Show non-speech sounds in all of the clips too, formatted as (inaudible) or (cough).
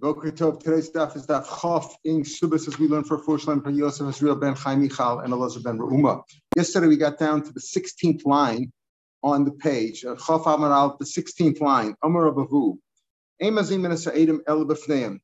Boker. Today's daf is daf Chof in Subas as we learned for Fushlan from Yosef Israel ben Chaim Michal and Elazar ben Reuma. Yesterday we got down to the 16th line on the page. Uh, Chof Amar the 16th line. Amar Abavu. Emazim and Sa'edim El Befneim.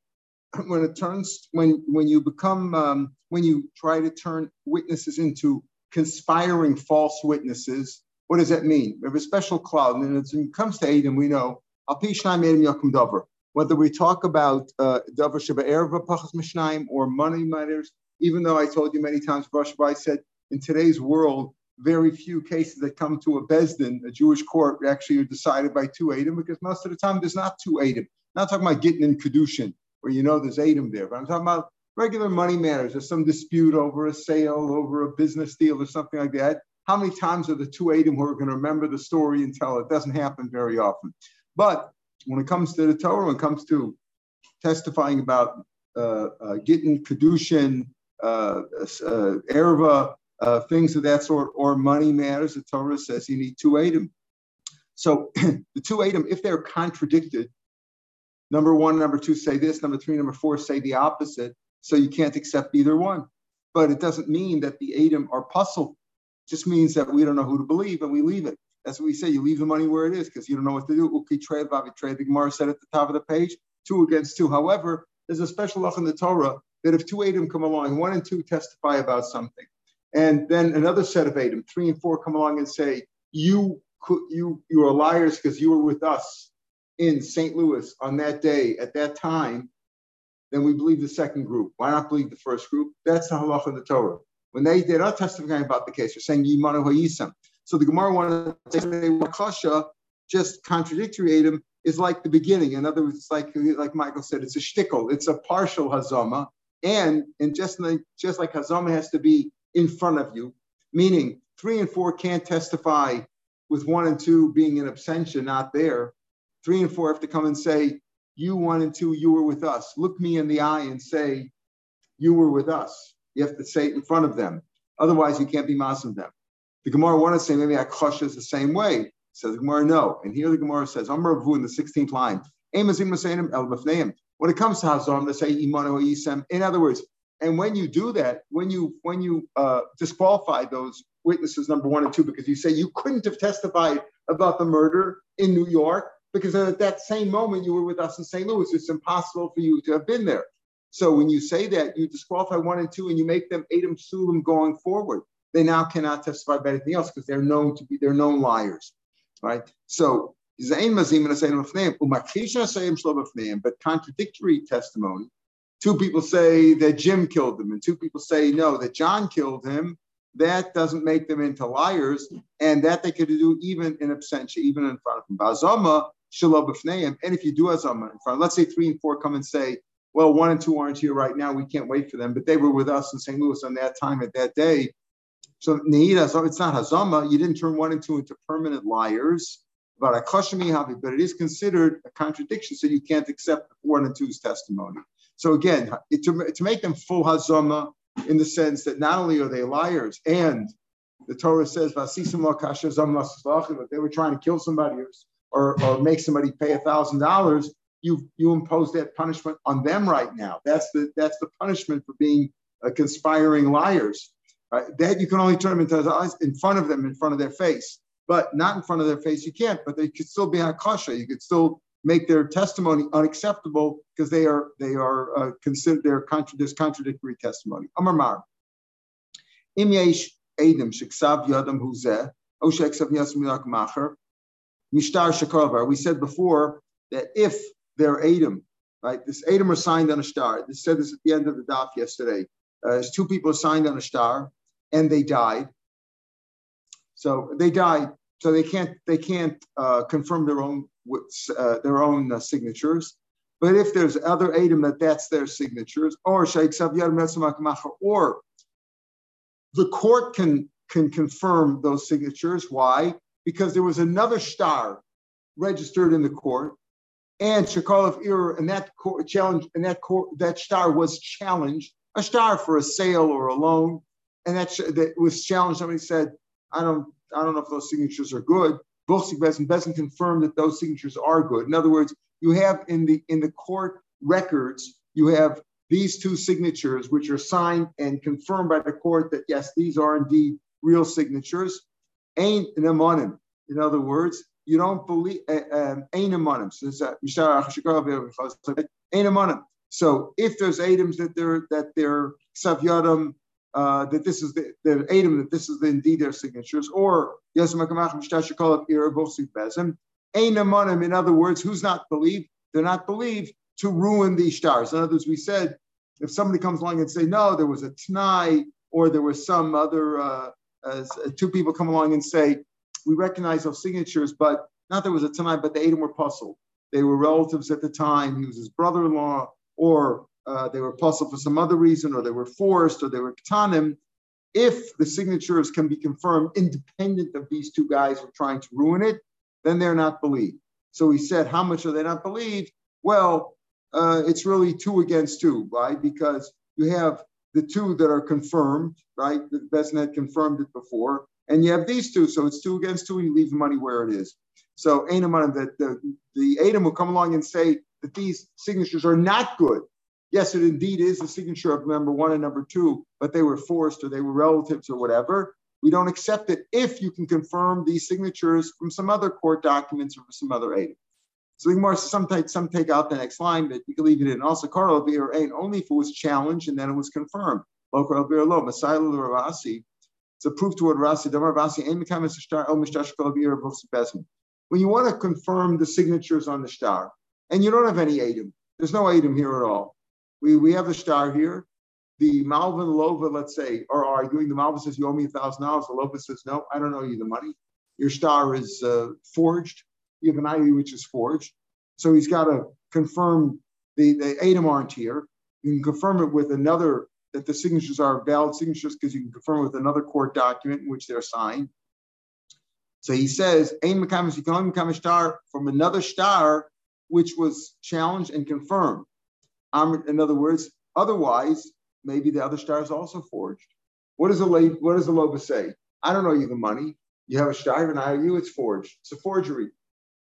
(clears throat) When it turns, when when you become, um, when you try to turn witnesses into conspiring false witnesses, what does that mean? We have a special cloud, and when it comes to Adam, we know Al Pishnai Adam Yakum Dover whether we talk about uh, Davar Sheba Pachas Mishnayim or money matters, even though I told you many times, Rosh I said in today's world, very few cases that come to a Besdin, a Jewish court, actually are decided by two Adam because most of the time there's not two Adam. Not talking about getting in Kedushin, where you know there's Adam there, but I'm talking about regular money matters. There's some dispute over a sale, over a business deal, or something like that. How many times are the two Adam who are going to remember the story and tell it doesn't happen very often. But when it comes to the Torah, when it comes to testifying about uh, uh, Gittin, Kedushin, uh, uh, Erva, uh, things of that sort, or money matters, the Torah says you need two Adam. So (clears throat) the two Adam, if they're contradicted, number one, number two say this, number three, number four say the opposite. So you can't accept either one. But it doesn't mean that the Adam are puzzle. It just means that we don't know who to believe and we leave it. That's what we say. You leave the money where it is because you don't know what to do. Uki trade, bavi trade. The Gemara said at the top of the page, two against two. However, there's a special law in the Torah that if two Adam come along, one and two testify about something, and then another set of Adam, three and four, come along and say, you you you are liars because you were with us in St. Louis on that day at that time, then we believe the second group. Why not believe the first group? That's the halacha in the Torah. When they, they're not testifying about the case, they're saying Yimanu. So the Gemara wanted to say Kasha, just contradictory Adam, is like the beginning. In other words, it's like like Michael said, it's a shtickle, it's a partial hazama, and and just like just like hazama has to be in front of you, meaning three and four can't testify with one and two being in absentia, not there. Three and four have to come and say, "You one and two, you were with us." Look me in the eye and say, "You were with us." You have to say it in front of them. Otherwise, you can't be masim them. The Gemara wanted to say maybe Akosha is the same way. Says the Gemara, no. And here the Gemara says, Amr in the 16th line, when it comes to Hazam, they say Imano Isem. In other words, and when you do that, when you when you uh, disqualify those witnesses, number one and two, because you say you couldn't have testified about the murder in New York because at that same moment you were with us in St. Louis. It's impossible for you to have been there. So when you say that, you disqualify one and two, and you make them Adam Sulam going forward they now cannot testify about anything else because they're known to be they're known liars, right? So but contradictory testimony. Two people say that Jim killed them, and two people say no, that John killed him. That doesn't make them into liars, and that they could do even in absentia, even in front of him. And if you do azama in front, let's say three and four come and say, well, one and two aren't here right now. We can't wait for them, but they were with us in St. Louis on that time at that day. So it's not Hazama, you didn't turn one and two into permanent liars, but but it is considered a contradiction, so you can't accept one and two's testimony. So again, to, to make them full Hazama in the sense that not only are they liars, and the Torah says, that they were trying to kill somebody or, or make somebody pay a thousand dollars, you you impose that punishment on them right now. That's the that's the punishment for being uh, conspiring liars. Right? That you can only turn them into the eyes in front of them, in front of their face, but not in front of their face. You can't. But they could still be on kasha. You could still make their testimony unacceptable because they are they are uh, considered their contra- this contradictory testimony. Amar Mar. Im yesh edim sheksav yadam huzeh o sheksav macher mishtar. We said before that if they're right? This edim are signed on a star. This said this at the end of the daf yesterday. Uh, two people signed on a star and they died. So they died. So they can't they can't uh, confirm their own uh, their own uh, signatures. But if there's other Adam that that's their signatures, or or the court can can confirm those signatures. Why? Because there was another star registered in the court, and Shakal of Ir, and that court challenge, and that court that star was challenged, a star for a sale or a loan, and that, that was challenged. Somebody said, I don't, I don't know if those signatures are good. Bochsik Bezin, Bezin confirmed that those signatures are good. In other words, you have in the in the court records, you have these two signatures, which are signed and confirmed by the court that yes, these are indeed real signatures. Ain't an In other words, you don't believe eh, eh, ain't a So if there's items that they're that they're savyadim, uh, that this is the, the item that this is the, indeed their signatures, or in other words, who's not believed? They're not believed to ruin these stars. In other words, we said if somebody comes along and say, no, there was a t'nai, or there was some other, uh, uh, two people come along and say, we recognize those signatures, but not there was a t'nai, but the Adam were puzzled. They were relatives at the time. He was his brother-in-law, or uh, they were puzzled for some other reason, or they were forced, or they were katanim. If the signatures can be confirmed independent of these two guys who are trying to ruin it, then they're not believed. So he said, how much are they not believed? Well, uh, it's really two against two, right? Because you have the two that are confirmed, right? The had confirmed it before, and you have these two, so it's two against two, and you leave the money where it is. So Ainamon, that the, the Adam will come along and say that these signatures are not good. Yes, it indeed is the signature of number one and number two, but they were forced or they were relatives or whatever. We don't accept it if you can confirm these signatures from some other court documents or from some other aid. So the some take some take out the next line, but you can leave it in. Also, Karl Bir Ain only if it was challenged and then it was confirmed. Local Bir Lo Messiah Ravasi. It's a proof to what Rasi Damar Rasi When you want to confirm the signatures on the star, and you don't have any Adam, there's no Adam here at all. We we have the star here. The Malvin Lova, let's say, are arguing. The Malvin says you owe me a thousand dollars. The Lova says no, I don't owe you the money. Your star is uh, forged you have an ID which is forged. So he's got to confirm the, the Adam aren't here. You can confirm it with another, that the signatures are valid signatures because you can confirm it with another court document in which they're signed. So he says, Ain Makamis, you can only become a star from another star which was challenged and confirmed. Um, in other words, otherwise, maybe the other star is also forged. What does the what does the Loba say? I don't owe you the money. You have a star and I owe you, it's forged. It's a forgery.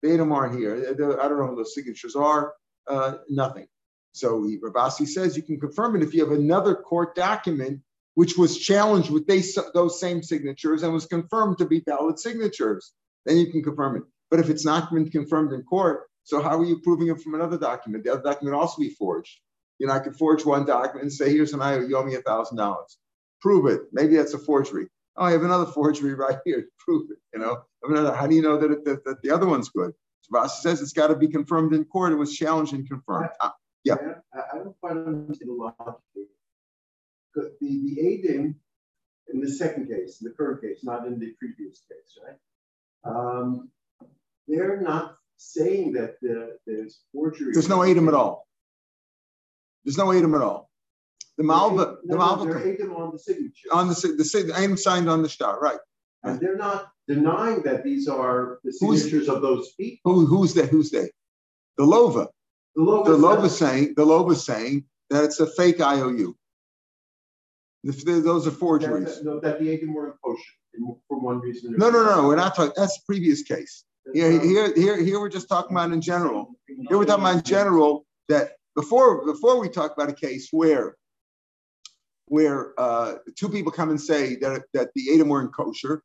The aren't here. I don't know who those signatures are. Uh, nothing. So he, Rabasi says you can confirm it if you have another court document which was challenged with they, those same signatures and was confirmed to be valid signatures. Then you can confirm it. But if it's not been confirmed in court, so how are you proving it from another document? The other document also be forged. You know, I could forge one document and say, here's an IOU, you owe me a thousand dollars. Prove it. Maybe that's a forgery. Oh, I have another forgery right here. Prove it. You know, another, how do you know that, it, that, that the other one's good? So Rashi says it's got to be confirmed in court. It was challenged and confirmed. Uh, yeah. I, I don't quite understand the logic. The, the ADIM in the second case, in the current case, not in the previous case, right? Um, they're not saying that the, there's forgery. There's no ADIM at all. There's no ADIM at all. The Malva, the Malva, no, they're on the signature. On the the, the ADIM signed on the star, right? And they're not denying that these are the signatures who's, of those people. Who, who's that? Who's they? The Lova. The Lova, the Lova saying the Lova saying that it's a fake IOU. If those are forgeries. That, no, that the agent were kosher for one reason. No, no, no, We're not talking. That's the previous case. Yeah, here, here, here, we're just talking about in general. Here we're talking about in general that before before we talk about a case where where uh, two people come and say that, that the Adam weren't kosher.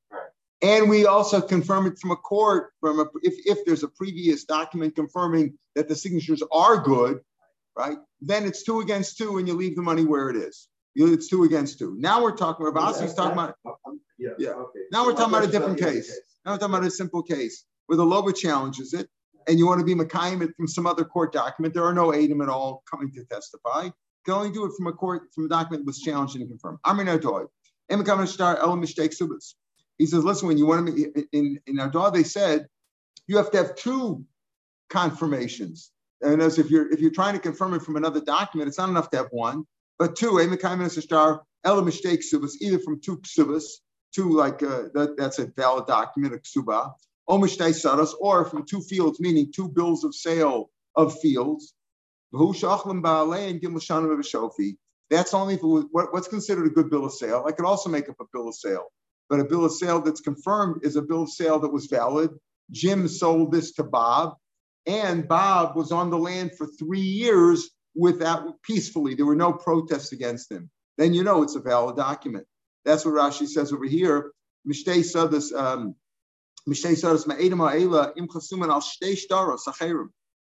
And we also confirm it from a court, from a, if, if there's a previous document confirming that the signatures are good, right? Then it's two against two, and you leave the money where it is. It's two against two. Now we're talking about He's talking about yeah. yeah. Okay. Now we're talking about a different case. case. Now we're talking about a simple case where the Loba challenges it, and you want to be Makayim it from some other court document. There are no Adam at all coming to testify can only do it from a court, from a document that was challenged and confirmed. Amrin Adoy. He says, listen, when you want to, in, in Adoy, they said, you have to have two confirmations. And as if you're if you're trying to confirm it from another document, it's not enough to have one, but two. Ela mistake subas, either from two ksubas, two like uh, that, that's a valid document, a ksuba, or from two fields, meaning two bills of sale of fields, that's only if what, what's considered a good bill of sale. I could also make up a bill of sale, but a bill of sale that's confirmed is a bill of sale that was valid. Jim sold this to Bob, and Bob was on the land for three years without peacefully. There were no protests against him. Then you know it's a valid document. That's what Rashi says over here. Mishtei Sadas, um,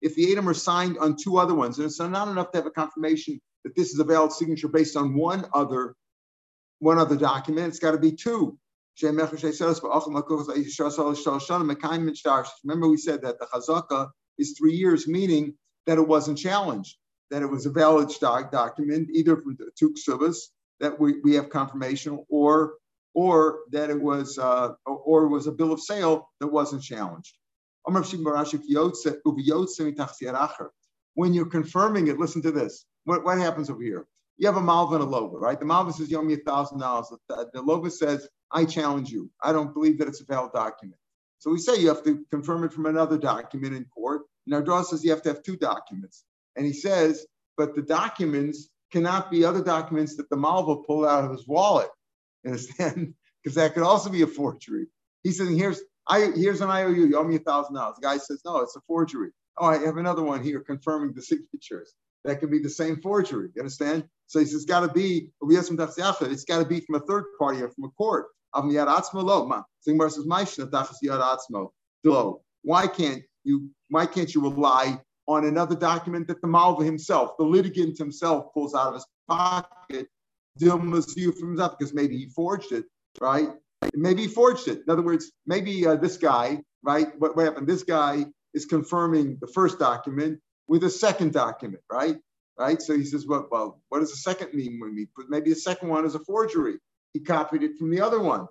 If the Edom are signed on two other ones, and it's not enough to have a confirmation that this is a valid signature based on one other one other document, it's got to be two. Remember, we said that the chazaka is three years, meaning that it wasn't challenged, that it was a valid document, either from the two ksubas that we, we have confirmation, or or that it was uh, or it was a bill of sale that wasn't challenged. When you're confirming it, listen to this. What, what happens over here? You have a malva and a loba, right? The malva says, you owe me a thousand dollars. The loba says, I challenge you. I don't believe that it's a valid document. So we say you have to confirm it from another document in court. And our draw says you have to have two documents. And he says, but the documents cannot be other documents that the malva pulled out of his wallet. Understand? Because (laughs) that could also be a forgery. He says, here's I here's an IOU, you owe me a thousand dollars. The guy says, no, it's a forgery. Oh, I have another one here confirming the (laughs) signatures. That could be the same forgery. You understand? So he says, it's got to be, it's got to be from a third party or from a court. Why can't you why can't you rely on another document that the Malva himself, the litigant himself, pulls out of his pocket, because maybe he forged it, right? Maybe he forged it. In other words, maybe uh, this guy, right? What, what happened? This guy is confirming the first document with a second document, right? Right. So he says, well, well what does the second mean when we put maybe the second one is a forgery? He copied it from the other one.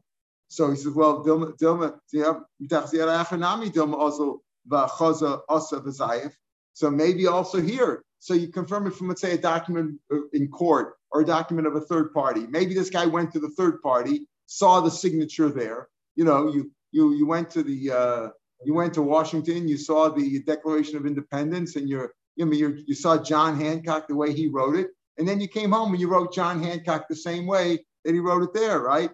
So he says, well, Dilma, Dilma also so maybe also here. So you confirm it from, let's say, a document in court or a document of a third party. Maybe this guy went to the third party, saw the signature there. You know, you you you went to the uh, you went to Washington, you saw the Declaration of Independence, and you're you know you you saw John Hancock the way he wrote it, and then you came home and you wrote John Hancock the same way that he wrote it there, right?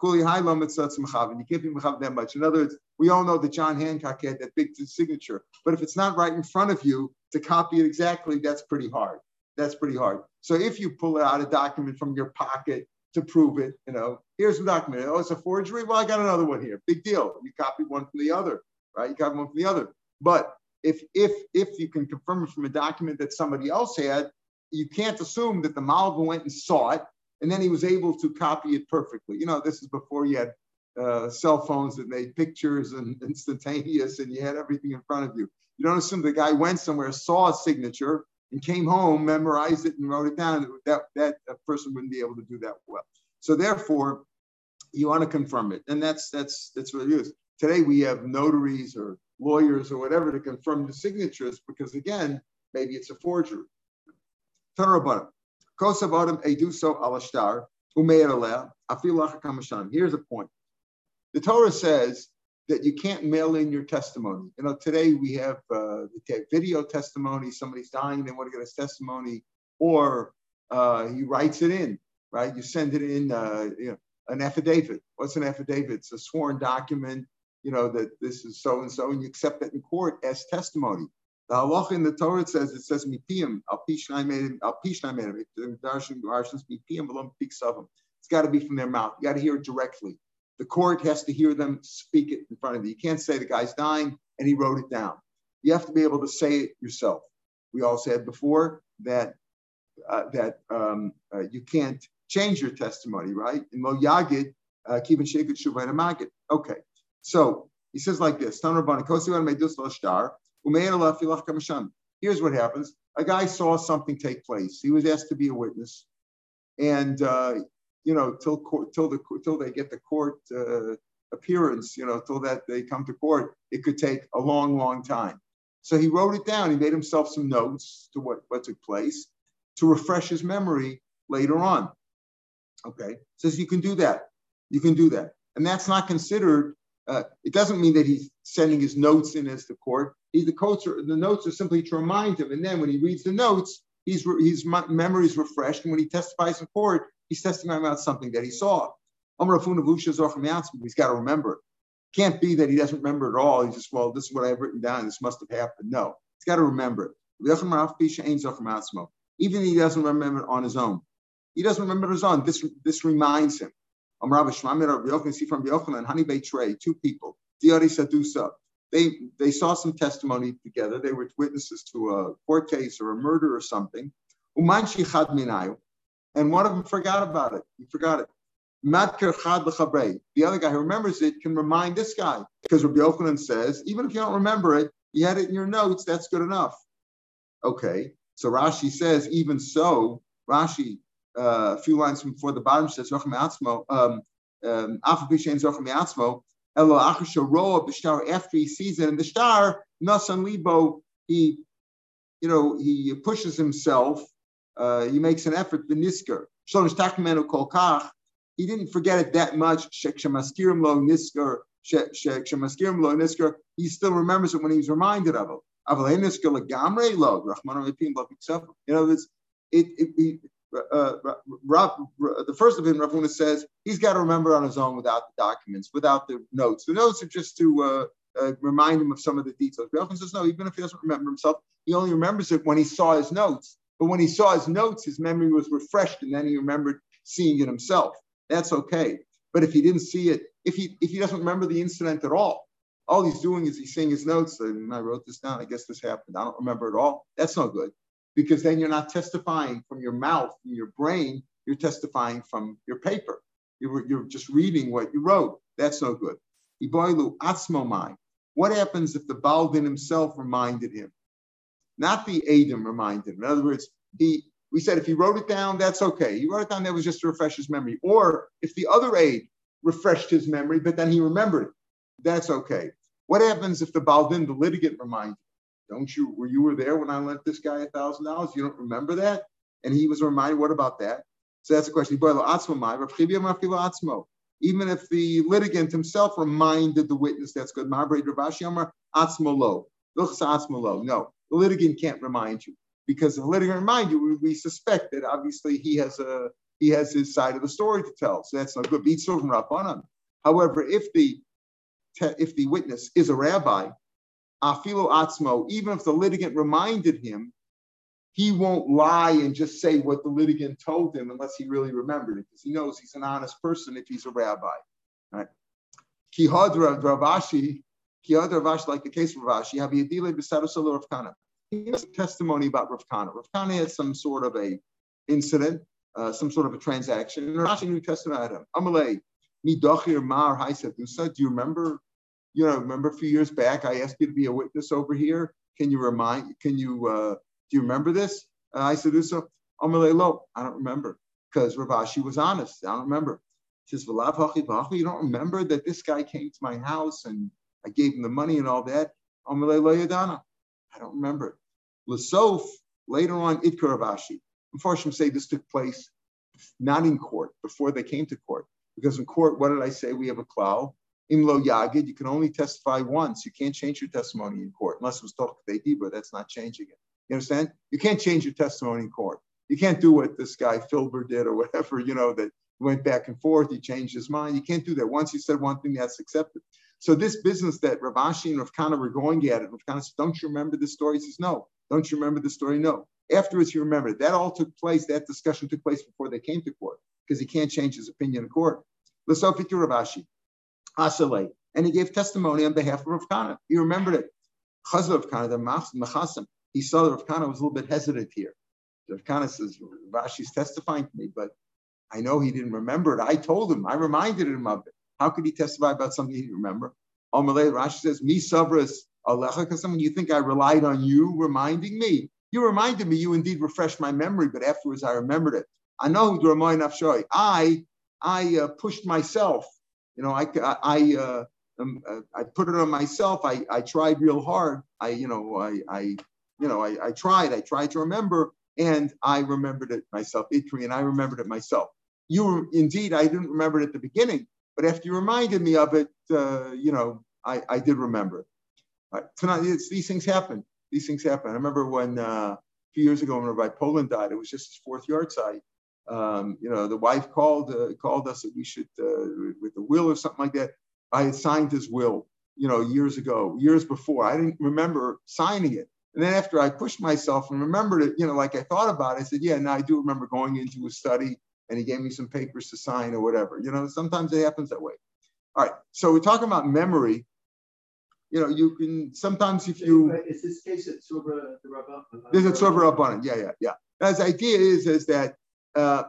Kuli Hailom You can't be mechav that much. In other words, we all know that John Hancock had that big signature, but if it's not right in front of you to copy it exactly, that's pretty hard. That's pretty hard. So if you pull out a document from your pocket to prove it, you know, here's the document. Oh, it's a forgery. Well, I got another one here. Big deal. You copied one from the other, right? You copied one from the other. But if if if you can confirm it from a document that somebody else had, you can't assume that the Malva went and saw it and then he was able to copy it perfectly. You know, this is before you had uh, cell phones that made pictures and (laughs) instantaneous, and you had everything in front of you. You don't assume the guy went somewhere, saw a signature, and came home, memorized it, and wrote it down. That that, person wouldn't be able to do that well. So therefore, you want to confirm it, and that's that's that's what it is. Today we have notaries or lawyers or whatever to confirm the signatures because again, maybe it's a forgery. Tanur Here's a point. The Torah says that you can't mail in your testimony. You know, today we have uh, video testimony. Somebody's dying, they want to get his testimony, or uh, he writes it in, right? You send it in, uh, you know, an affidavit. What's an affidavit? It's a sworn document, you know, that this is so and so, and you accept it in court as testimony. The halacha in the Torah says it says mipiyim al pishnai al pishnai medim. Darshan darshans mipiyim v'lom piksavim. It's got to be from their mouth. You got to hear it directly. The court has to hear them speak it in front of you. You can't say the guy's dying and he wrote it down. You have to be able to say it yourself. We all said before that uh, that um, uh, you can't change your testimony, right? In Mo Yagid, uh, Kivin Shekut Shuvayna Magid. Okay, so he says like this. Here's what happens. A guy saw something take place. He was asked to be a witness. And, uh, you know, till, court, till, the, till they get the court uh, appearance, you know, till that they come to court, it could take a long, long time. So he wrote it down. He made himself some notes to what, what took place to refresh his memory later on. Okay, says you can do that. You can do that. And that's not considered, uh, it doesn't mean that he's sending his notes in as the court he, the, the notes are simply to remind him. And then when he reads the notes, he's, his memory is refreshed. And when he testifies in court, he's testifying about something that he saw. He's got to remember. Can't be that he doesn't remember at all. He's just, well, this is what I've written down. This must have happened. No, he's got to remember it. Even he doesn't remember it on his own. He doesn't remember it on his own. This, this reminds him. see from Yochanan, Honey Trey, two people, Diari Sadusa. They, they saw some testimony together. They were witnesses to a court case or a murder or something. And one of them forgot about it. He forgot it. The other guy who remembers it can remind this guy because Rabbi Yochanan says, even if you don't remember it, you had it in your notes, that's good enough. Okay, so Rashi says, even so, Rashi, uh, a few lines before the bottom says, um, um, after he sees it in the star, Nasan Libo, he, you know, he pushes himself, uh, he makes an effort, the nisker. He didn't forget it that much. He still remembers it when he's reminded of it. In other words, it, it, it uh, Rav, the first of him, Rav says he's got to remember on his own without the documents, without the notes. The notes are just to uh, uh, remind him of some of the details. Rav says no, even if he doesn't remember himself, he only remembers it when he saw his notes. But when he saw his notes, his memory was refreshed, and then he remembered seeing it himself that's okay. But if he didn't see it, if he if he doesn't remember the incident at all, all he's doing is he's seeing his notes and I wrote this down. I guess this happened. I don't remember at all. That's no good because then you're not testifying from your mouth, from your brain. You're testifying from your paper. You're, you're just reading what you wrote. That's no good. Iboilu atzmomai. What happens if the Baldin himself reminded him? Not the Adam reminded him. In other words, he we said if he wrote it down, that's okay. He wrote it down, that was just to refresh his memory. Or if the other aide refreshed his memory, but then he remembered it, that's okay. What happens if the Baldin, the litigant, reminded? Don't you, were you were there when I lent this guy a thousand dollars? You don't remember that? And he was reminded, what about that? So that's a question. Even if the litigant himself reminded the witness, that's good. No, the litigant can't remind you because the litigant remind you, we, we, suspect that obviously he has a he has his side of the story to tell. So that's not good. However, if the if the witness is a rabbi, afilo atzmo, even if the litigant reminded him, he won't lie and just say what the litigant told him unless he really remembered it, because he knows he's an honest person if he's a rabbi. Right? Kihadra Rav Ashi, Ravashi, like the case of Rav Ashi, have Yadile Besadasolar of Kana he has a testimony about Rav Kana. Rav had some sort of a incident, uh, some sort of a transaction. And Rashi New Testament at him. Amalei, Midachir Mar Haisadusa. Do you remember? You know, remember a few years back, I asked you to be a witness over here. Can you remind? Can you? Uh, do you remember this? Uh, I said, "So, Amalei Lo." I don't remember because Rav Ashi was honest. I don't remember. He says, You don't remember that this guy came to my house and I gave him the money and all that? Amalei Lo Yadana. I don't remember. Lasof, later on, Itkar Rav Ashi. Unfortunately, say this took place not in court, before they came to court. Because in court, what did I say? We have a cloud. Imlo Yagid, you can only testify once. You can't change your testimony in court unless it was talked to Debra. That's not changing it. You understand? You can't change your testimony in court. You can't do what this guy Filber did or (laughs) whatever, you know, that went back and forth. He changed his mind. You can't do that. Once you said one thing, that's accepted. So this business that Rav Ashi and Rav Kana were going at it, Rav Kana says, don't you remember the story? He says, no. Don't you remember the story? No. Afterwards, he remembered. That all took place, that discussion took place before they came to court because he can't change his opinion in court. L'sofi to Rav Ashi, Asale. And he gave testimony on behalf of Rav Kana. He remembered it. Chazal of Kana, the Machasim, he saw that Rav Kana was a little bit hesitant here. Rav Kana says, Rav Ashi's testifying to me, but I know he didn't remember it. I told him, I reminded him of it. How could he testify about something he didn't remember? Amalei Rashi says, Me sabras Alecha, because someone you think I relied on you reminding me. You reminded me, you indeed refreshed my memory, but afterwards I remembered it. I know I I uh, pushed myself. You know, I I uh, um, uh, I put it on myself. I, I tried real hard. I you know I I you know I, I tried. I tried to remember, and I remembered it myself. Itri, and I remembered it myself. You were, indeed, I didn't remember it at the beginning, but after you reminded me of it, uh, you know, I, I did remember it. Right? Tonight, these things happen. These things happen. I remember when uh, a few years ago when Rabbi Poland died, it was just his fourth yahrzeit. Um, you know, the wife called uh, called us that we should uh, with the will or something like that. I had signed his will, you know, years ago, years before. I didn't remember signing it. And then after I pushed myself and remembered it, you know, like I thought about it, I said, yeah, now I do remember going into a study and he gave me some papers to sign or whatever. You know, sometimes it happens that way. All right. So we're talking about memory. You know, you can sometimes if you is this case at Sobra the Rabban? There's a Sobra Rabbanan. Yeah, yeah, yeah. As the idea is, is that uh,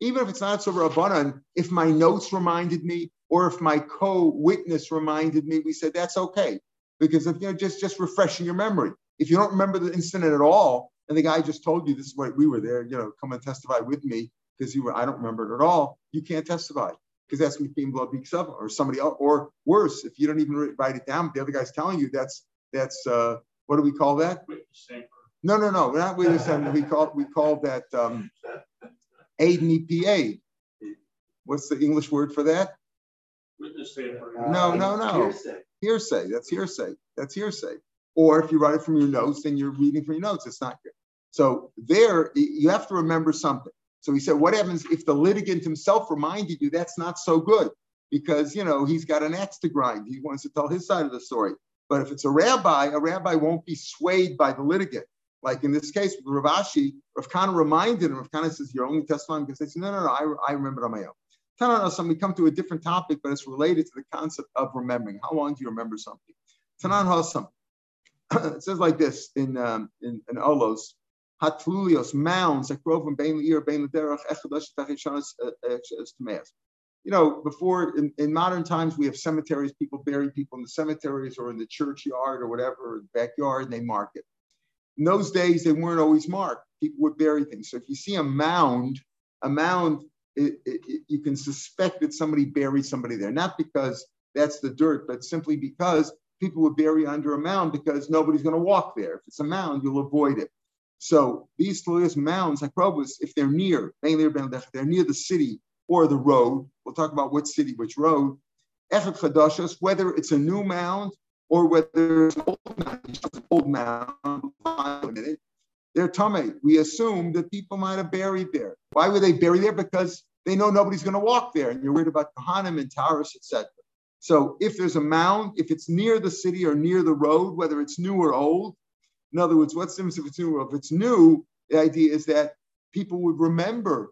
even if it's not Rabbanan, if my notes reminded me or if my co-witness reminded me, we said that's okay because if you know just just refreshing your memory. If you don't remember the incident at all, and the guy just told you this is what we were there, you know, come and testify with me because you were I don't remember it at all. You can't testify because that's being blood beaks up or somebody else, or worse, if you don't even write it down, the other guy's telling you that's that's uh, what do we call that? No, no, no, we're not witness We call we call that um, aid and EPA. What's the English word for that? Witness. No, uh, no, no. Hearsay. Hearsay. That's hearsay. That's hearsay. Or if you write it from your notes, then you're reading from your notes. It's not good. So there, you have to remember something. So he said, what happens if the litigant himself reminded you? That's not so good because you know he's got an axe to grind. He wants to tell his side of the story. But if it's a rabbi, a rabbi won't be swayed by the litigant. Like in this case with Rav Ashi, Rav Kana reminded him. Rav Kana says, "You're only testifying because they said, no, no, no, I, I remember on my own." Tana we come to a different topic, but it's related to the concept of remembering. How long do you remember something? Tanan Hasam. (coughs) it says like this in um, in, in Ohalos. Hatlulios, mounds, Akrovim, Bain Leir, Bain Lederach, Echadosh, Tachishanas, Tmeas. You know, before in, in, modern times, we have cemeteries, people bury people in the cemeteries or in the churchyard or whatever, backyard, and they mark it. In those days, they weren't always marked. People would bury things. So if you see a mound, a mound it, it, you can suspect that somebody buried somebody there, not because that's the dirt, but simply because people would bury under a mound because nobody's going to walk there. If it's a mound, you'll avoid it. So these Tlulias mounds, like Probus, if they're near, mainly they're near the city or the road, we'll talk about what city, which road, Echad Chadashas, whether it's a new mound or whether it's an old mound, old mound, they're tame. We assume that people might have buried there. Why would they bury there? Because they know nobody's going to walk there, and you're worried about Kohanim and Taurus, etc. So if there's a mound, if it's near the city or near the road, whether it's new or old, in other words, what's the difference if it's new if it's new? The idea is that people would remember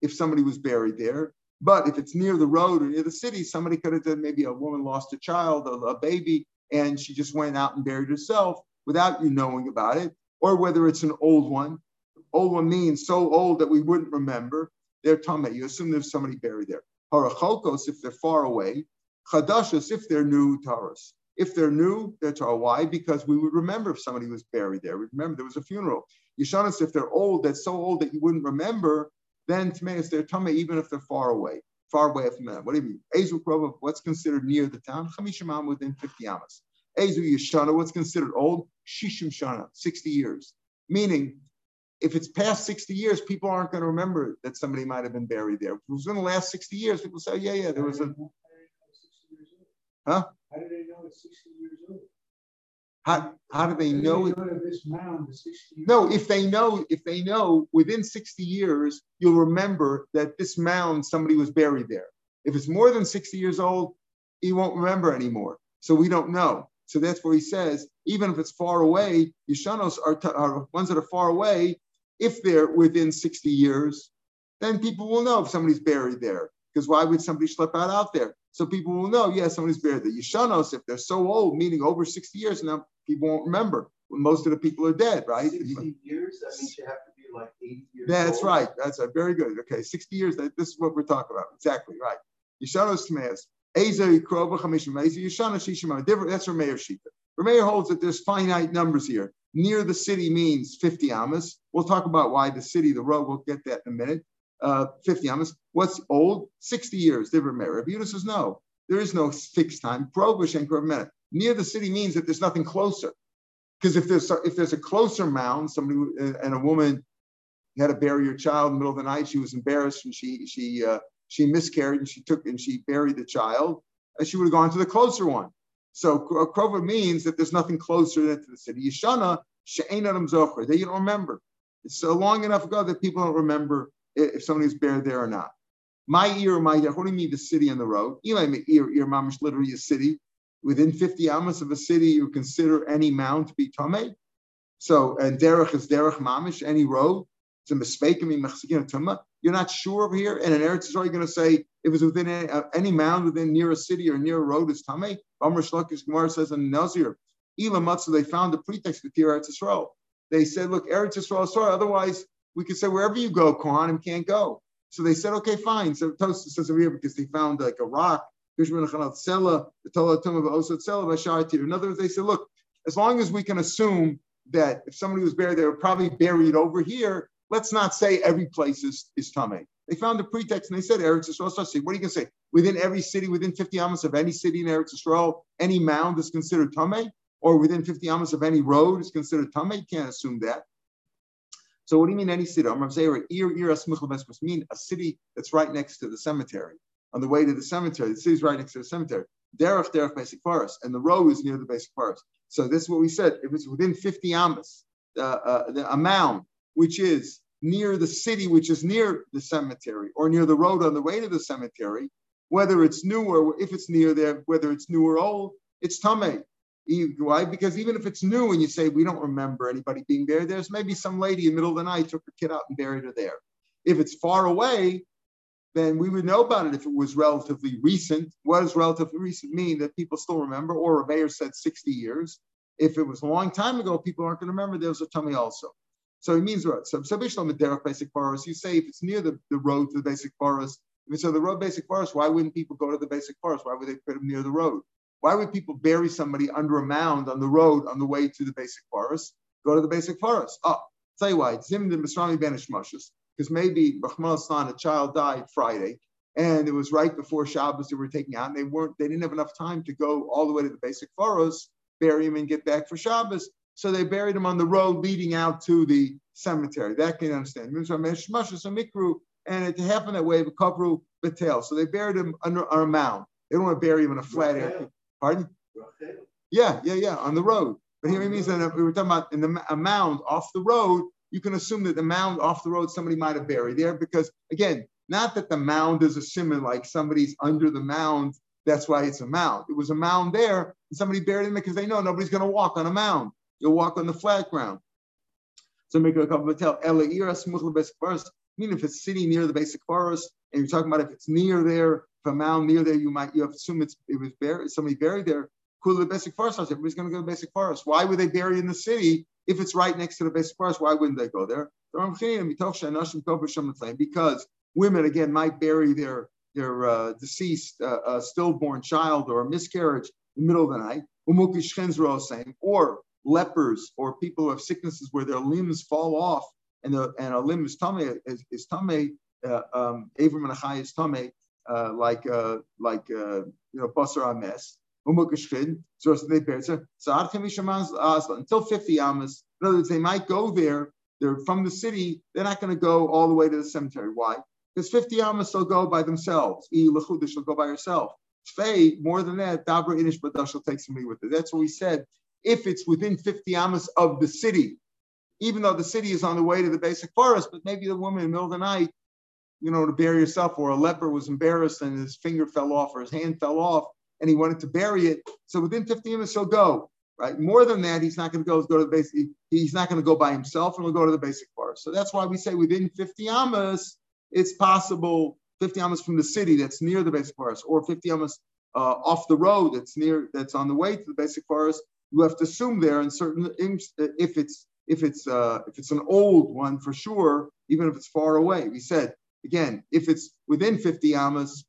if somebody was buried there. But if it's near the road or near the city, somebody could have done maybe a woman lost a child, a, a baby, and she just went out and buried herself without you knowing about it or whether it's an old one. Old one means so old that we wouldn't remember. They're Tameh. You assume there's somebody buried there. Harachokos, if they're far away. Chadashos, if they're new, Taurus. If they're new, they're Torah. Why? Because we would remember if somebody was buried there. We remember there was a funeral. Yishanas, if they're old, that's so old that you wouldn't remember, then Tmeis, they're Tameh, even if they're far away. Far away from them. What do you mean? Ezu Krova, what's considered near the town? Chamishimam within 50 amas. Ezu Yishana, what's considered old? Shishim Shana, 60 years. Meaning, if it's past 60 years, people aren't going to remember that somebody might have been buried there. If it was in the last 60 years, people say, yeah, yeah, there was a. Huh? How do they know it's 60 years old? How, how do they know, it? this mound is 60 years no, if they know, if they know within 60 years, you'll remember that this mound, somebody was buried there. If it's more than 60 years old, he won't remember anymore. So we don't know. So that's where he says, even if it's far away, Yishanos are, t- are ones that are far away. If they're within 60 years, then people will know if somebody's buried there. Because why would somebody slip out out there? So people will know, yeah, somebody's buried there. Yishanos, if they're so old, meaning over 60 years now, people won't remember. Most of the people are dead, right? 60 years? That means you have to be like 80 years That's old. right. That's a very good. Okay, 60 years. This is what we're talking about. Exactly right. Yishanos Tmeas. That's Rameir Shita. Rameir holds that there's finite numbers here. Near the city means 50 amas. We'll talk about why the city, the road, we'll get that in a minute. Uh, 50 amas. What's old? 60 years. Different Rameir. Rabbi says no. There is no fixed time. Provish and minute. Near the city means that there's nothing closer. Because if there's if there's a closer mound, somebody and a woman had to bury her child in the middle of the night, she was embarrassed and she she uh, she miscarried and she took and she buried the child, and she would have gone to the closer one. So Krova means that there's nothing closer than to the city. Yishana, She'enadim Zocher, that you don't remember. It's so long enough ago that people don't remember if somebody's buried there or not. My ear, my you mean the city and the road? Eli ear, ear mamish literally a city. Within 50 amas of a city, you consider any mound to be tame. So and derech is derech mamish, any road. It's a mistake. I mean, you're not sure over here. And in Eretz Yisrael, going to say if it's within any, uh, any, mound within near a city or near a road is tame. Amr Reish Lakish Gemara says in Nazir, Ela Matzah, they found a pretext with Tir Eretz Yisrael. They said, look, Eretz Yisrael, sorry, otherwise we could say wherever you go, Kohanim can't go. So they said, okay, fine. So Tosa says over here because they found like a rock. In other words, they said, look, as long as we can assume that if somebody was buried, they were probably buried over here, let's not say every place is, is Tame. They found a pretext and they said Eretz Yisrael. See, what are you going to say? Within every city, within 50 amas of any city in Eretz Yisrael, any mound is considered Tame? Or within 50 amas of any road is considered Tame? You can't assume that. So what do you mean any city? I'm mean a city that's right next to the cemetery. On the way to the cemetery, the city's right next to the cemetery. Derech derech beis hakvaros, and the road is near the beis hakvaros. So this is what we said. If it's within 50 amas, uh, uh, which is near the city, which is near the cemetery, or near the road on the way to the cemetery, whether it's new or if it's near there, whether it's new or old, it's tame. Why? Because even if it's new and you say we don't remember anybody being buried, there's maybe some lady in the middle of the night took her kid out and buried her there. If it's far away, then we would know about it if it was relatively recent. What does relatively recent mean? That people still remember, or a mayor said 60 years. If it was a long time ago, people aren't going to remember. There's a tummy also. So it means what? So beis hakvaros, you say if it's near the, the road to the beis hakvaros, if it's on the road beis hakvaros, why wouldn't people go to the beis hakvaros? Why would they put them near the road? Why would people bury somebody under a mound on the road on the way to the beis hakvaros? Go to the beis hakvaros. Oh, tell you why. Zim the Misrami Banish Because maybe Rahman a child died Friday, and it was right before Shabbos they were taking out, and they weren't, they didn't have enough time to go all the way to the beis hakvaros, bury him and get back for Shabbos. So they buried him on the road leading out to the cemetery. That can understand. And it happened that way, Kavru Batel. So they buried him under a mound. They don't want to bury him in a flat area. Pardon? Yeah, yeah, yeah, on the road. But here it means that we were talking about in the a mound off the road. You can assume that the mound off the road somebody might have buried there because again, not that the mound is a simon like somebody's under the mound. That's why it's a mound. It was a mound there, and somebody buried in it because they know nobody's going to walk on a mound. You'll walk on the flat ground. So make a couple of tell the beis hakvaros. Meaning if it's sitting near the beis hakvaros, and you're talking about if it's near there, if a mound near there, you might you assume it's it was buried, somebody buried there. Cool the beis hakvaros. Everybody's going to go to the beis hakvaros. Why would they bury in the city if it's right next to the beis hakvaros? Why wouldn't they go there? Because women again might bury their their uh, deceased uh, uh, stillborn child or a miscarriage in the middle of the night. Or lepers or people who have sicknesses where their limbs fall off and, the, and a limb is tame is, is tame uh, um, Avram and Achai is uh, like uh, like uh, you know basar ames so they bear so until 50 amas. In other words, they might go there. They're from the city. They're not going to go all the way to the cemetery. Why? Because 50 amas they'll go by themselves. She'll go by herself. Tvei, more than that, Dabra Inish Badash will take somebody with it. That's what we said. If it's within 50 amas of the city, even though the city is on the way to the beis hakvaros, but maybe the woman in the middle of the night you know, to bury yourself, or a leper was embarrassed and his finger fell off or his hand fell off and he wanted to bury it. So within 15 minutes, he'll go. Right. More than that, he's not going to go go to the basic. He's not going to go by himself, and he'll go to the beis hakvaros. So that's why we say within 50 amas, it's possible 50 amas from the city that's near the beis hakvaros, or 50 amas uh, off the road that's near that's on the way to the beis hakvaros. You have to assume there in certain if it's if it's uh, if it's an old one for sure, even if it's far away. We said Again, if it's within 50 amas,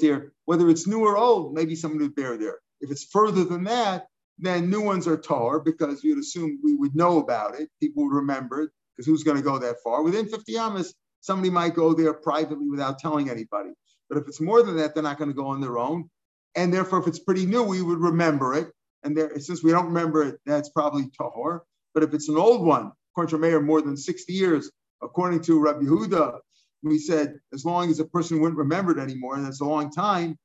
here, whether it's new or old, maybe someone would bear there. If it's further than that, then new ones are tar because you'd assume we would know about it. People would remember it because who's going to go that far? Within 50 amas, somebody might go there privately without telling anybody. But if it's more than that, they're not going to go on their own. And therefore, if it's pretty new, we would remember it. And there, since we don't remember it, that's probably tahor. But if it's an old one, according to Meir, more than 60 years, according to Rabbi Huda, we said as long as a person wouldn't remember it anymore, and that's a long time,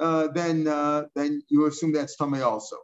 uh, then uh, then you assume that's tamei also.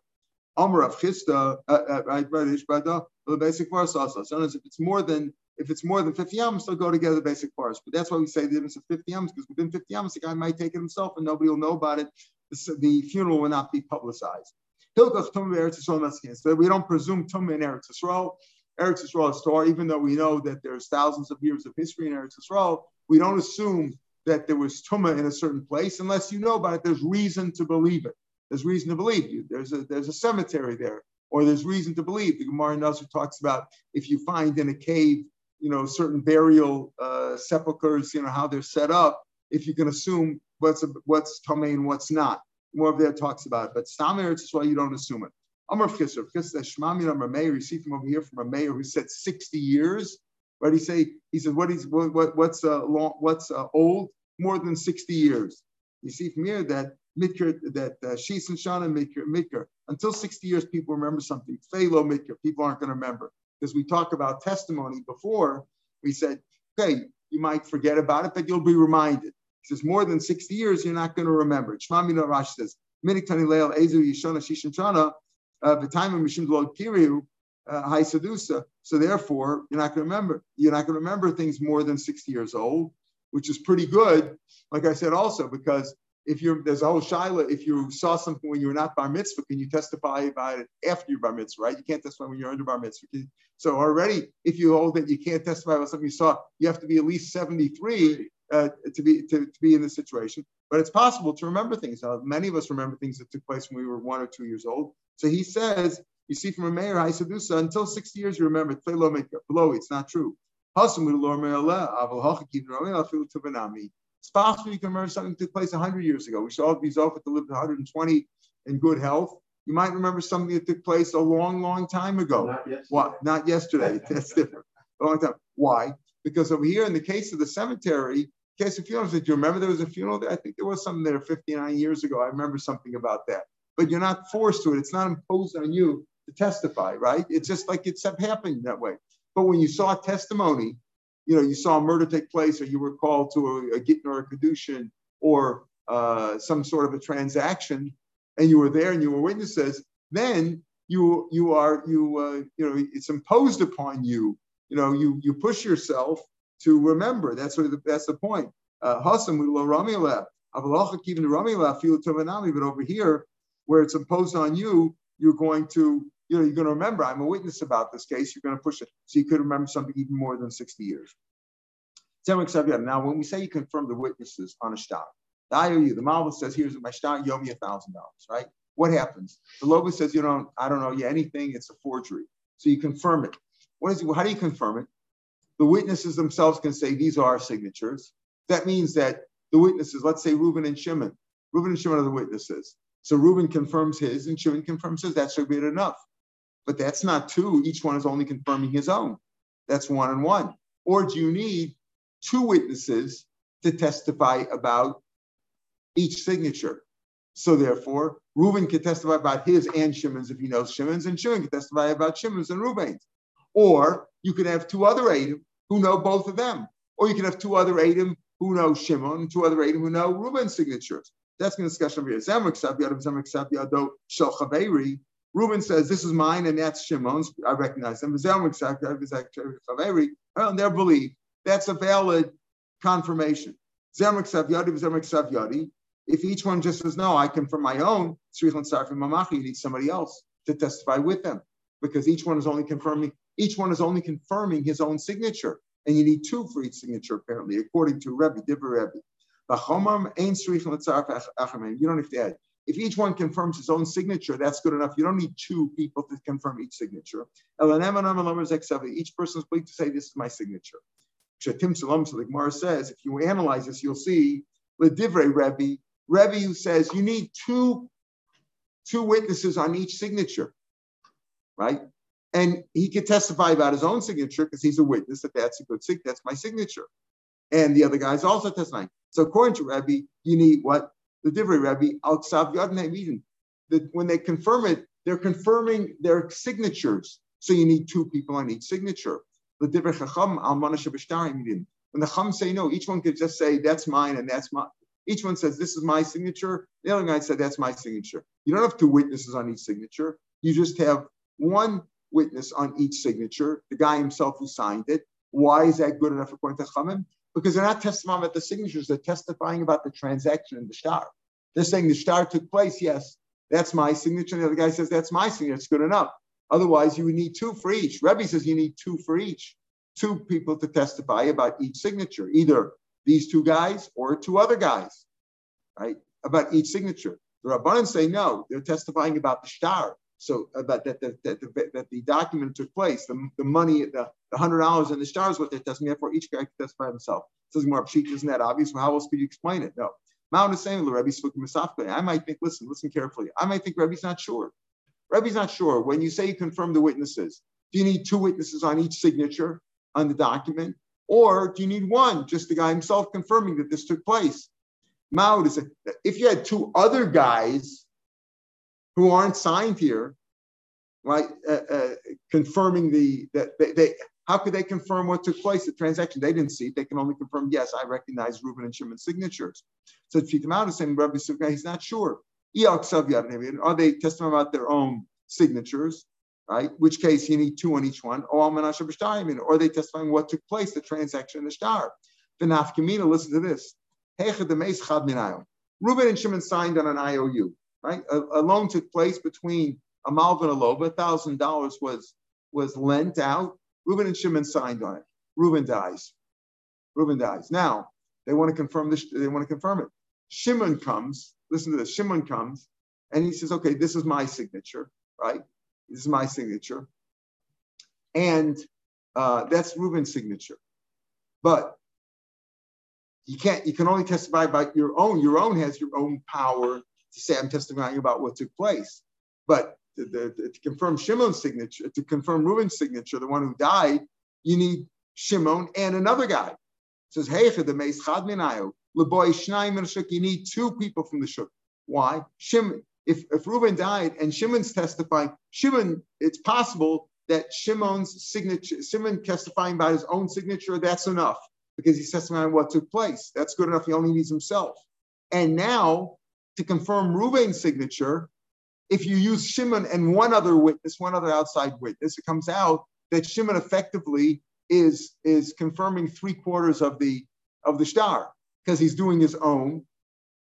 Amr of Chista, uh, uh, the beis hakvaros also. So if it's more than If it's more than 50 yams, they'll go together the basic parts. But that's why we say the difference of 50 yams, because within 50 yams, the guy might take it himself and nobody will know about it. The, funeral will not be publicized. Eretz So we don't presume Tumah in Eretz Yisrael. Eretz Yisrael is Torah, even though we know that there's thousands of years of history in Eretz Yisrael, we don't assume that there was Tumah in a certain place unless you know about it. There's reason to believe it. There's reason to believe you. There's a there's a cemetery there, or there's reason to believe. The Gemara Nazir talks about if you find in a cave, you know, certain burial uh, sepulchres, you know, how they're set up. If you can assume what's a, what's Tumah and what's not. More of that talks about it. But Stam Eretz is why you don't assume it. Amar Kisser, Kisser Shmami Amar Meir, you see from over here from a mayor who said 60 years. What he say? He said, what is what, what what's uh, long, what's uh, old? More than 60 years. You see from here that Mikr, that uh, Shis and Shana Mikr, Mikr. Until 60 years, people remember something. Phalo Mikr, people aren't going to remember. Because we talked about testimony before, we said, okay, you might forget about it, but you'll be reminded. He says, more than 60 years, you're not going to remember. Shmamina Rash says, Minik Tani Leil Ezu Yishona Shishan Shana, uh, the time of Mishim Log Kiriu, Hai uh, Sadusa. So therefore, you're not going to remember. You're not going to remember things more than 60 years old, which is pretty good. Like I said, also because if you're there's a whole shaila, if you saw something when you were not bar mitzvah, can you testify about it after you're bar mitzvah, right? You can't testify when you're under bar mitzvah. So already, if you hold that you can't testify about something you saw, you have to be at least 73 uh, to be to, to be in this situation. But it's possible to remember things. Uh, many of us remember things that took place when we were one or two years old. So he says, you see from a mayor, Haisadusa, until 60 years you remember, below it's not true. It's possible you can remember something that took place 100 years ago. We saw these that lived 120 in good health. You might remember something that took place a long, long time ago. Not yesterday. What? Not yesterday. (laughs) That's different. A long time. Why? Because over here, in the case of the cemetery, case of funerals, did you remember there was a funeral there? I think there was something there 59 years ago. I remember something about that. But you're not forced to it. It's not imposed on you to testify, right? It's just like it's happening that way. But when you saw testimony, you know, you saw a murder take place, or you were called to a, a or a kedushin, or uh, some sort of a transaction, and you were there and you were witnesses, then you you are you uh, you know it's imposed upon you. You know, you you push yourself to remember. That's what the, that's the point. Uh, Hasam But over here, where it's imposed on you, you're going to you know, you're going to remember, I'm a witness about this case, you're going to push it. So you could remember something even more than 60 years. Now, when we say you confirm the witnesses on a shtar, the IOU, the Malva says, here's my shtar, you owe me a $1,000, right? What happens? The Loba says, you don't, I don't know you anything, it's a forgery. So you confirm it. What is it? How do you confirm it? The witnesses themselves can say, these are our signatures. That means that the witnesses, let's say Reuben and Shimon, Reuben and Shimon are the witnesses. So Reuben confirms his and Shimon confirms his. That should be enough. But that's not two. Each one is only confirming his own. That's one and one. Or do you need two witnesses to testify about each signature? So therefore, Reuben can testify about his and Shimon's if he knows Shimon's, and Shimon can testify about Shimon's and Reuben's. Or you could have two other Adam who know both of them. Or you can have two other Adam who know Shimon two other Adam who know Reuben's signatures. That's the discussion over here. Reuben says, This is mine, and that's Shimon's. I recognize them. And they're believed. That's a valid confirmation. If each one just says, No, I confirm my own, you need somebody else to testify with them. Because each one is only confirming, each one is only confirming his own signature. And you need two for each signature, apparently, according to Rebbe, Dibber Rebbe. You don't have to add. If each one confirms his own signature, that's good enough. You don't need two people to confirm each signature. Each person is willing to say, This is my signature. Shatim Salam, so says, if you analyze this, you'll see Ledivre Rebbe, Rebbe who says you need two, two witnesses on each signature, right? And he could testify about his own signature because he's a witness that that's a good signature, that's my signature. And the other guy's also testifying. So according to Rabbi, you need what? the Divrei Rabbi, Al Ksav Yad that when they confirm it, they're confirming their signatures. So you need two people on each signature. The Divrei Chacham Al When the Chum say no, each one could just say that's mine and that's my. Each one says this is my signature. The other guy said that's my signature. You don't have two witnesses on each signature. You just have one witness on each signature, the guy himself who signed it, Why is that good enough according to Chachamim? Because they're not testifying about the signatures; they're testifying about the transaction in the shtar. They're saying the shtar took place. Yes, that's my signature. And the other guy says that's my signature. It's good enough. Otherwise, you would need two for each. Rebbe says you need two for each, two people to testify about each signature, either these two guys or two other guys, right? About each signature. The Rabbanan say no, they're testifying about the shtar. So uh, about that, that, that, that, the document took place, the, the money, the, the hundred dollars and the shtar is what they're testifying for. Each guy can testify himself. Says more Pshit, isn't that obvious? Well, how else could you explain it? No. Mount is saying the Rebbe spoken softly. I might think, listen, listen carefully. I might think Rebbe's not sure. Rebbe's not sure. When you say you confirm the witnesses, do you need two witnesses on each signature on the document? Or do you need one, just the guy himself confirming that this took place? Maud is if you had two other guys who aren't signed here, right, uh, uh, confirming the that they, they, how could they confirm what took place, the transaction? They didn't see. They can only confirm, yes, I recognize Reuben and Shimon's signatures. So Chitam is saying, Rabbi Sivka, he's not sure. Are they testifying about their own signatures? Right? Which case you need two on each one. Or are they testifying what took place, the transaction in the shtar? The nafkamina, listen to this. Reuben and Shimon signed on an IOU, right? A, a loan took place between a Malvin and a Loba. thousand dollars was was lent out. Reuben and Shimon signed on it. Reuben dies. Reuben dies. Now they want to confirm this. They want to confirm it. Shimon comes. Listen to this. Shimon comes and he says, "Okay, this is my signature, right? This is my signature, and uh, that's Reuben's signature. But you can't. You can only testify about your own. Your own has your own power to say I'm testifying about what took place. But to, to, confirm Shimon's signature, to confirm Reuben's signature, the one who died, you need Shimon and another guy. It says, Hey, the meis chad minayo, leboy shnayim shuk. You need two people from the shuk. Why? Shimon. If if Reuben died and Shimon's testifying, Shimon, it's possible that Shimon's signature, Shimon testifying about his own signature, that's enough because he's testifying what took place. That's good enough. He only needs himself. And now to confirm Reuben's signature, if you use Shimon and one other witness, one other outside witness, it comes out that Shimon effectively is, is confirming three quarters of the of the shtar because he's doing his own,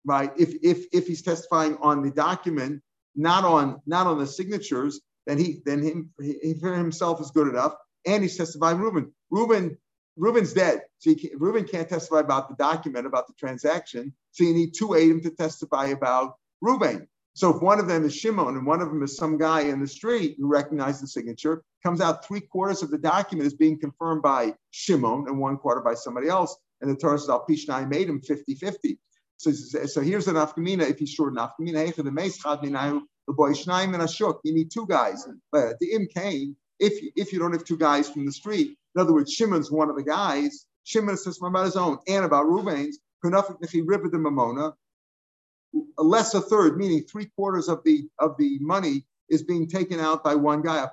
right? If if if he's testifying on the document, not on not on the signatures, then he then him he, himself is good enough, and he's testifying Reuben. Reuben Reuben's dead, so can, Reuben can't testify about the document about the transaction. So you need two Adam to testify about Reuben. So if one of them is Shimon and one of them is some guy in the street who recognized the signature, comes out three quarters of the document is being confirmed by Shimon and one quarter by somebody else. And the Torah says, Al Pishnai made him 50 50. So, so here's an afkamina if he's short an afkamina. The boy Shnaim and Ashuk, you need two guys. But the Im came, if, if you don't have two guys from the street, in other words, Shimon's one of the guys, Shimon says about his own and about Ruvain's, a less a third, meaning three quarters of the of the money is being taken out by one guy,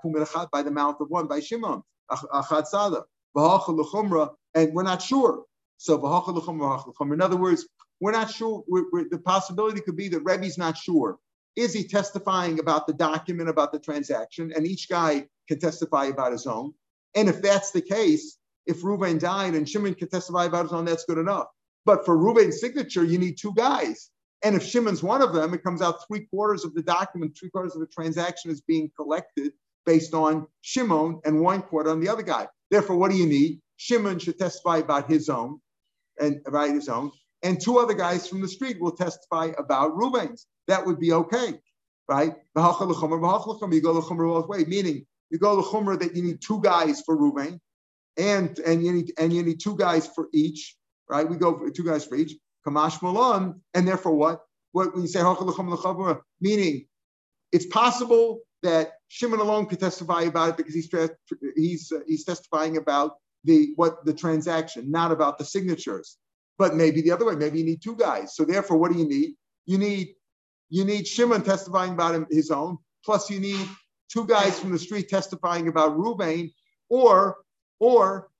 by the mouth of one, by Shimon, and we're not sure. So, in other words, we're not sure. We're, we're, the possibility could be that Rebbe's not sure. Is he testifying about the document, about the transaction, and each guy can testify about his own? And if that's the case, if Reuben died and Shimon can testify about his own, that's good enough. But for Reuben's signature, you need two guys. And if Shimon's one of them, it comes out three quarters of the document, three quarters of the transaction is being collected based on Shimon and one quarter on the other guy. Therefore, what do you need? Shimon should testify about his own and about his own, and two other guys from the street will testify about Reuben's. That would be okay, right? You go to both way, meaning you go to Chumrah that you need two guys for Reuben, and and you need and you need two guys for each, right? We go for two guys for each. Kamash Malon, and therefore what? What when you say meaning it's possible that Shimon alone could testify about it because he's he's he's testifying about the what the transaction, not about the signatures. But maybe the other way, maybe you need two guys. So therefore, what do you need? You need you need Shimon testifying about him, his own, plus you need two guys from the street testifying about Ruvain, or or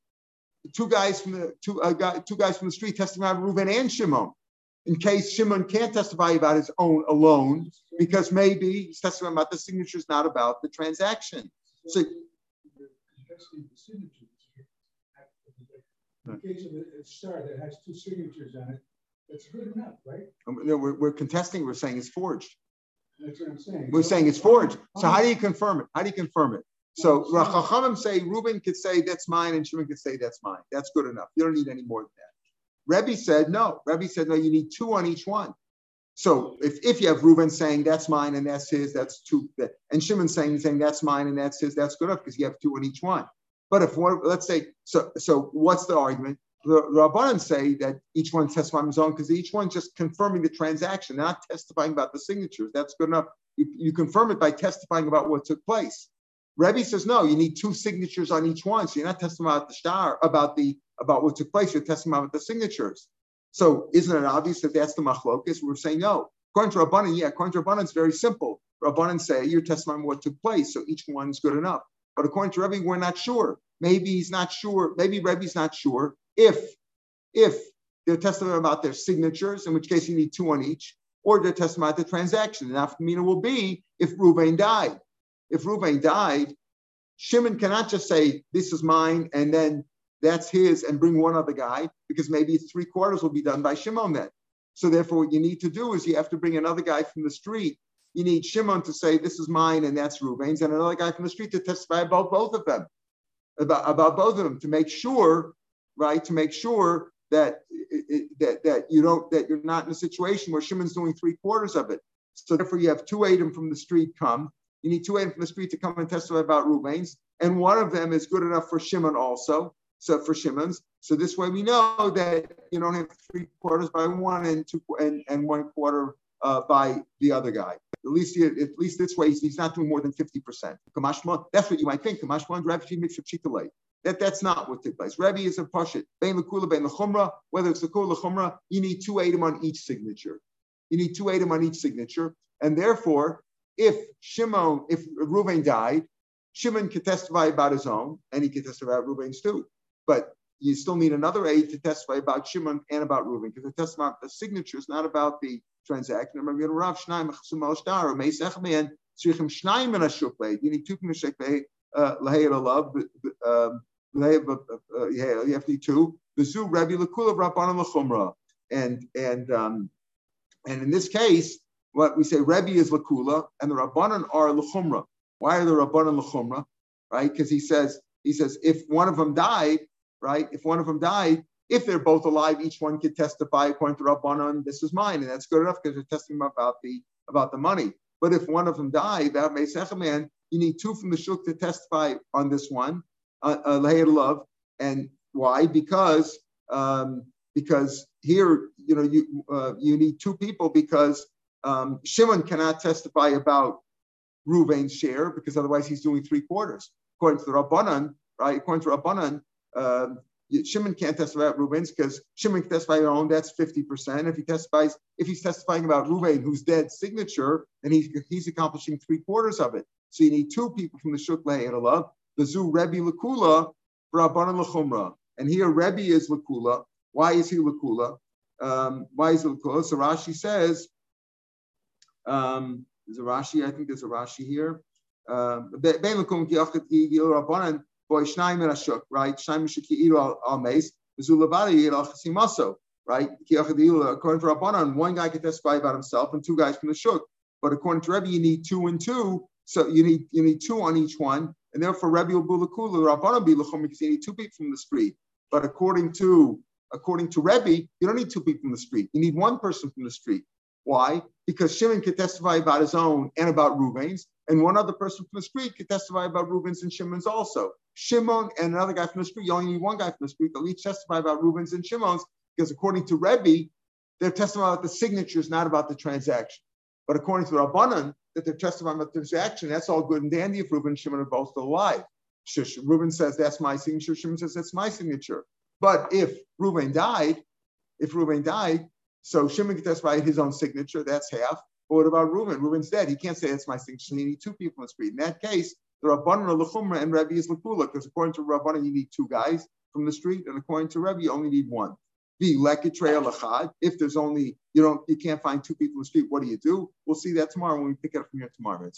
two guys from the two, uh, guy, two guys from the street testifying about Reuven and Shimon. In case Shimon can't testify about his own alone, because maybe he's testifying about the signatures, not about the transaction. So, in case of a shtar that has two signatures on it, that's good enough, right? Um, no, we're, we're contesting. We're saying it's forged. That's what I'm saying. We're saying it's forged. So how do you confirm it? How do you confirm it? So Rachachamim say Reuben could say that's mine and Shimon could say that's mine. That's good enough. You don't need any more than that. Rebbe said no. Rebbe said no. You need two on each one. So if, if you have Reuben saying that's mine and that's his, that's two, and Shimon saying saying that's mine and that's his, that's good enough because you have two on each one. But if one, let's say, so so what's the argument? The Rabbanan say that each one testifies on his own because each one's just confirming the transaction, not testifying about the signatures. That's good enough. You, you confirm it by testifying about what took place. Rebbe says no, you need two signatures on each one. So you're not testifying about the shtar, about the about what took place. You're testifying about the signatures. So isn't it obvious that that's the machlokas? We're saying no. According to Rabbanan, yeah, according to Rabbanan, it's very simple. Rabbanan say you're testifying what took place, so each one's good enough. But according to Rebbe, we're not sure. Maybe he's not sure. Maybe Rebbe's not sure if if they're testifying about their signatures, in which case you need two on each, or they're testifying about the transaction. And afkamina will be if Ruvain died. If Ruvain died, Shimon cannot just say, This is mine, and then that's his, and bring one other guy, because maybe three quarters will be done by Shimon then. So therefore, what you need to do is you have to bring another guy from the street. You need Shimon to say, This is mine, and that's Ruvain's, and another guy from the street to testify about both of them, about, about both of them, to make sure, right, to make sure that that that you don't that you're not in a situation where Shimon's doing three quarters of it. So therefore, you have two Adam from the street come. You need two Adam from the street to come and testify about Ruvain's, and one of them is good enough for Shimon also. So for Shimon's, so this way we know that you don't have three quarters by one and two and, and one quarter uh, by the other guy. At least, he, at least this way, he's, he's not doing more than 50%. That's what you might think. Kamashma mixed with that, that's not what took place. Rebbe is a pashit. Bein l'kula, bein l'chumra. Whether it's l'kula l'chumra, you need two adim on each signature. You need two adim on each signature. And therefore, if Shimon, if Reuven died, Shimon could testify about his own, and he could testify about Reuven's too. But you still need another aid to testify about Shimon and about Reuven, because the testimony the signature is not about the transaction. Remember, Rav Chasum Meis Echmein Tzrichim You need two they have, uh, to two. Bezu Rabbi Lakula Rabbanan Lachumra. And and um, and in this case, what we say Rabbi is Lakula and the Rabbanan are Lachumra. Why are the Rabbanan Lachumra? Right? Because he says he says if one of them died, right? If one of them died, if they're both alive, each one could testify according to Rabbanan, this is mine, and that's good enough because they're testing about the about the money. But if one of them died, that may man, you need two from the shuk to testify on this one, uh, uh love. And why? Because um, because here, you know, you uh, you need two people because um, Shimon cannot testify about Ruvain's share because otherwise he's doing three quarters. According to the Rabbanan, right? According to Rabbanan, um, Shimon can't testify about Reuven's because Shimon can testify on that's 50%. If he testifies, if he's testifying about Reuven, who's dead signature, then he's, he's accomplishing three quarters of it. So you need two people from the Shuk love the Zu Rebbe Lakula, Rabbanan Lachumra. And here Rebbe is Lakula. Why is he Lakula? Um, why is he Lakula? So Rashi says, um, there's a Rashi, I think there's a Rashi here. Um, right? Right? According to Rabbanan, one guy can testify about himself and two guys from the Shuk. But according to Rebbe, you need two and two. So you need you need two on each one, and therefore Rabbi will bulakulu, Rabbanan bilachum because you need two people from the street. But according to according to Rebbe, you don't need two people from the street. You need one person from the street. Why? Because Shimon can testify about his own and about Reuven's, and one other person from the street can testify about Reuven's and Shimon's also. Shimon and another guy from the street, you only need one guy from the street. They'll each testify about Reuben's and Shimon's because according to Rebbe, they're testifying about the signatures, not about the transaction. But according to Rabbanan, that they're testifying about the transaction, that's all good and dandy if Reuben and Shimon are both alive. Reuben says that's my signature. Shimon says that's my signature. But if Reuben died, if Reuben died, so Shimon can testify his own signature. That's half. But what about Reuben? Reuben's dead. He can't say that's my signature. You need two people in the street. In that case, the Rabbanan are Lechumra and Rebbe is Lakula, because according to Rabbanan, you need two guys from the street, and according to Rebbe, you only need one. B, lachad. If there's only, you don't, you can't find two people in the street, what do you do? We'll see that tomorrow when we pick it up from here tomorrow.